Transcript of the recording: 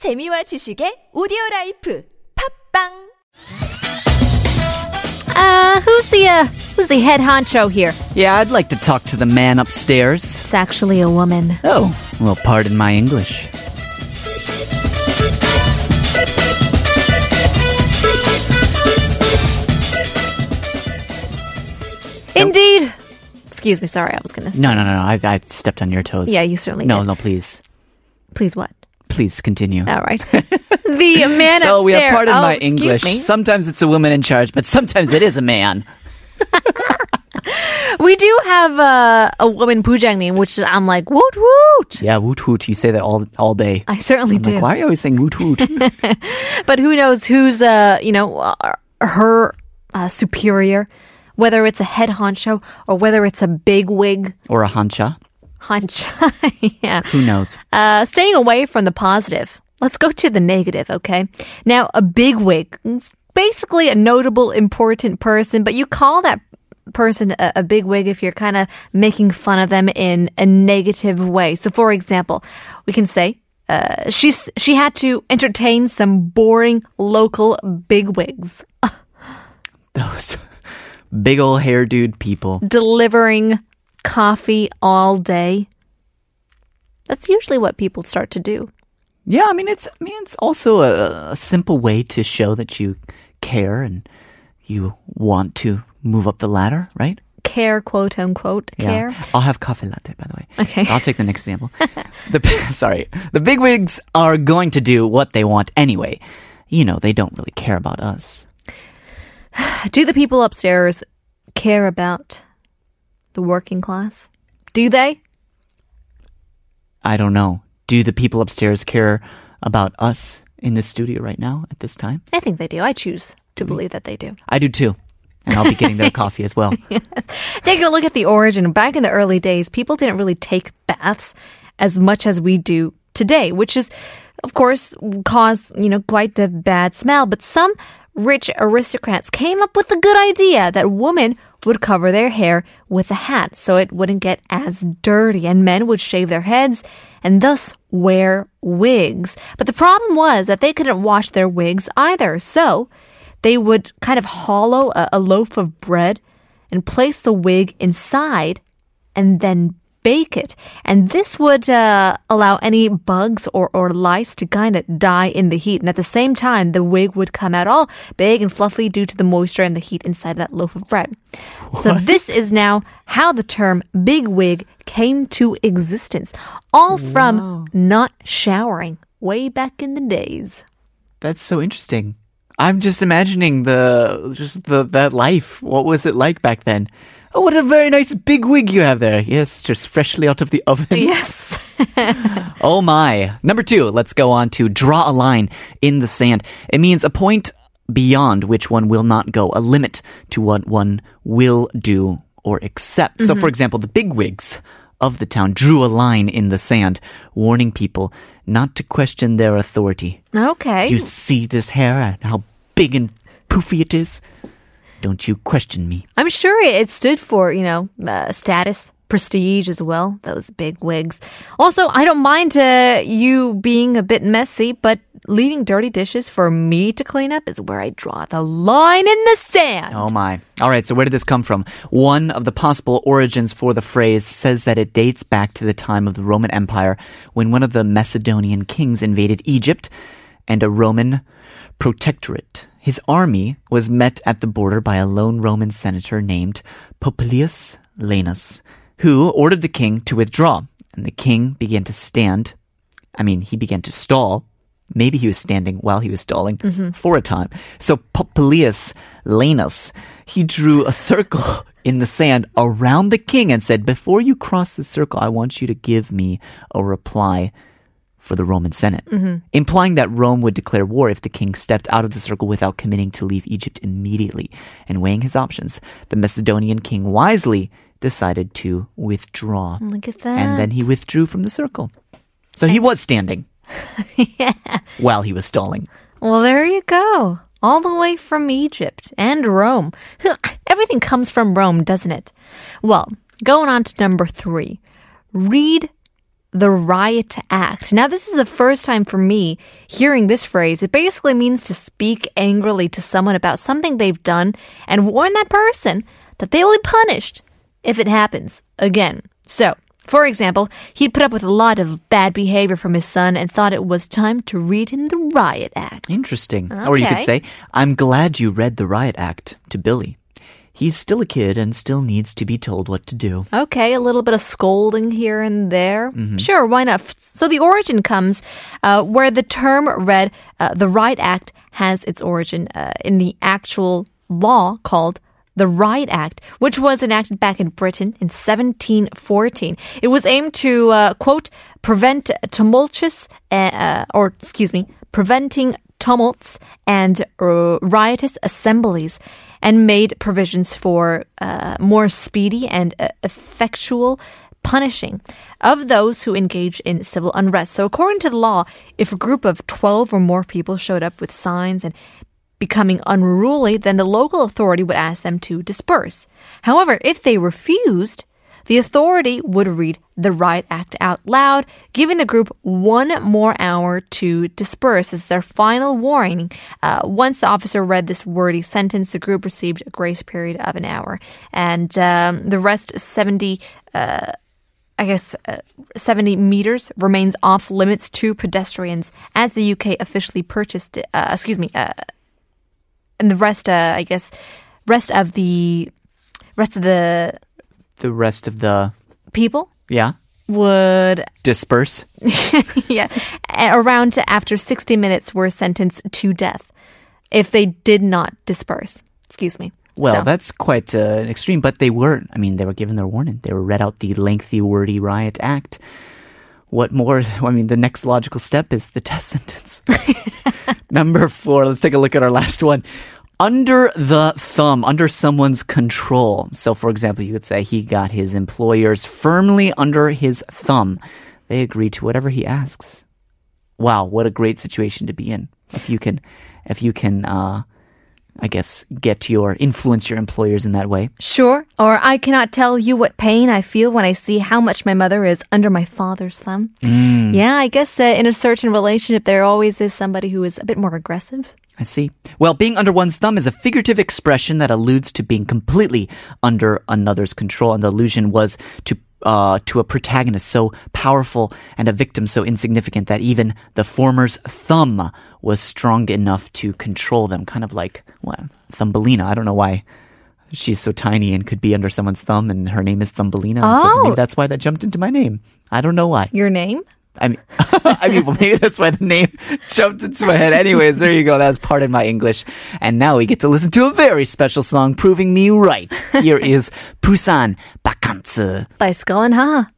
재미와 지식의 오디오 라이프 팝빵 Uh, who's the uh, who's the head honcho here? Yeah, I'd like to talk to the man upstairs. It's actually a woman. Oh, well, pardon my English. Indeed. Excuse me. Sorry, I was gonna. Say. No, no, no, no. I, I stepped on your toes. Yeah, you certainly No, did. no, please. Please, what? Please continue. All right. the man so upstairs. we have pardon oh, my English. Me. Sometimes it's a woman in charge, but sometimes it is a man. We do have uh, a woman bujangnim, which I'm like woot woot. Yeah, woot woot. You say that all all day. I certainly I'm do. like, why are you always saying woot woot? But who knows who's uh you know uh, her uh, superior, whether it's a head honcho or whether it's a big wig or a hancha? Honcho. yeah. Who knows? Uh, staying away from the positive. Let's go to the negative, okay? Now, a big wig, basically a notable, important person, but you call that person a, a big wig if you're kind of making fun of them in a negative way. So, for example, we can say, uh, she's, she had to entertain some boring local bigwigs Those big old hair dude people. delivering coffee all day. That's usually what people start to do. Yeah, I mean it's I mean it's also a, a simple way to show that you care and you want to move up the ladder, right? Care, quote unquote, care. Yeah. I'll have coffee latte, by the way. Okay. I'll take the next example. the sorry, the bigwigs are going to do what they want anyway. You know, they don't really care about us. Do the people upstairs care about the working class? Do they? I don't know. Do the people upstairs care about us in the studio right now at this time? I think they do. I choose to mm-hmm. believe that they do. I do too. And I'll be getting their coffee as well. Taking a look at the origin, back in the early days, people didn't really take baths as much as we do today, which is, of course, caused, you know, quite a bad smell. But some rich aristocrats came up with the good idea that women would cover their hair with a hat so it wouldn't get as dirty and men would shave their heads and thus wear wigs. But the problem was that they couldn't wash their wigs either. So they would kind of hollow a, a loaf of bread and place the wig inside and then bake it. And this would uh, allow any bugs or, or lice to kind of die in the heat. And at the same time, the wig would come out all big and fluffy due to the moisture and the heat inside that loaf of bread. So this is now how the term big wig came to existence, all from not showering way back in the days. That's so interesting. I'm just imagining the just the that life. What was it like back then? Oh, what a very nice big wig you have there. Yes, just freshly out of the oven. Yes. Oh my. Number two, let's go on to draw a line in the sand. It means a point beyond which one will not go, a limit to what one will do or accept. So, mm-hmm. for example, the bigwigs of the town drew a line in the sand, warning people not to question their authority. Okay. You see this hair and how big and poofy it is? Don't you question me. I'm sure it stood for, you know, uh, status, prestige as well, those big wigs. Also, I don't mind uh, you being a bit messy, but leaving dirty dishes for me to clean up is where I draw the line in the sand. Oh my. All right, so where did this come from? One of the possible origins for the phrase says that it dates back to the time of the Roman Empire when one of the Macedonian kings invaded Egypt and a Roman protectorate. His army was met at the border by a lone Roman senator named Popilius Laenas, who ordered the king to withdraw. And the king began to stand. I mean, he began to stall. Maybe he was standing while he was stalling mm-hmm. for a time. So Popilius Laenas, he drew a circle in the sand around the king and said, Before you cross the circle, I want you to give me a reply for the Roman Senate, mm-hmm. implying that Rome would declare war if the king stepped out of the circle without committing to leave Egypt immediately. And weighing his options, the Macedonian king wisely decided to withdraw. Look at that. And then he withdrew from the circle. So he was standing while he was stalling. Well, there you go. All the way from Egypt and Rome. Everything comes from Rome, doesn't it? Well, going on to number three. Read the riot act. Now, this is the first time for me hearing this phrase. It basically means to speak angrily to someone about something they've done and warn that person that they will be punished if it happens again. So, for example, he'd put up with a lot of bad behavior from his son and thought it was time to read him the riot act. Interesting. Or you could say, I'm glad you read the riot act to Billy. He's still a kid and still needs to be told what to do. Okay, a little bit of scolding here and there. Sure, why not? So the origin comes uh, where the term read uh, the Riot Act has its origin uh, in the actual law called the Riot Act, which was enacted back in Britain in 1714. It was aimed to, uh, quote, prevent tumultuous, uh, uh, or excuse me, preventing tumults and uh, riotous assemblies and made provisions for uh, more speedy and uh, effectual punishing of those who engage in civil unrest. So, according to the law, if a group of 12 or more people showed up with signs and becoming unruly, then the local authority would ask them to disperse. However, if they refused, the authority would read the riot act out loud, giving the group one more hour to disperse as their final warning. Uh, once the officer read this wordy sentence, the group received a grace period of an hour. And um, the rest, 70, uh, I guess, uh, 70 meters remains off limits to pedestrians as the UK officially purchased, uh, excuse me, uh, and the rest, uh, I guess, rest of the rest of the The rest of the, people yeah, would disperse. yeah around after 60 minutes were sentenced to death if they did not disperse excuse me Well, So- that's quite uh, extreme, but they weren't. I mean, they were given their warning. They were read out the lengthy, wordy riot act. What more? I mean, the next logical step is the death sentence. Number four, let's take a look at our last one. Under the thumb, under someone's control. So, for example, you could say he got his employers firmly under his thumb. They agree to whatever he asks. Wow, what a great situation to be in. If you can, if you can, uh, I guess, get your influence your employers in that way. sure or i cannot tell you what pain i feel when i see how much my mother is under my father's thumb yeah i guess uh, in a certain relationship there always is somebody who is a bit more aggressive I see. Well, being under one's thumb is a figurative expression that alludes to being completely under another's control, and the allusion was to uh, to a protagonist so powerful and a victim so insignificant that even the former's thumb was strong enough to control them, kind of like what Thumbelina. I don't know why she's so tiny and could be under someone's thumb, and her name is Thumbelina. and so Oh. maybe that's why that jumped into my name. I don't know why. your name I mean, I mean, well, maybe that's why the name jumped into my head. Anyways, there you go. That's part of my English. And now we get to listen to a very special song proving me right. Here is Busan Vacance. by skull and ha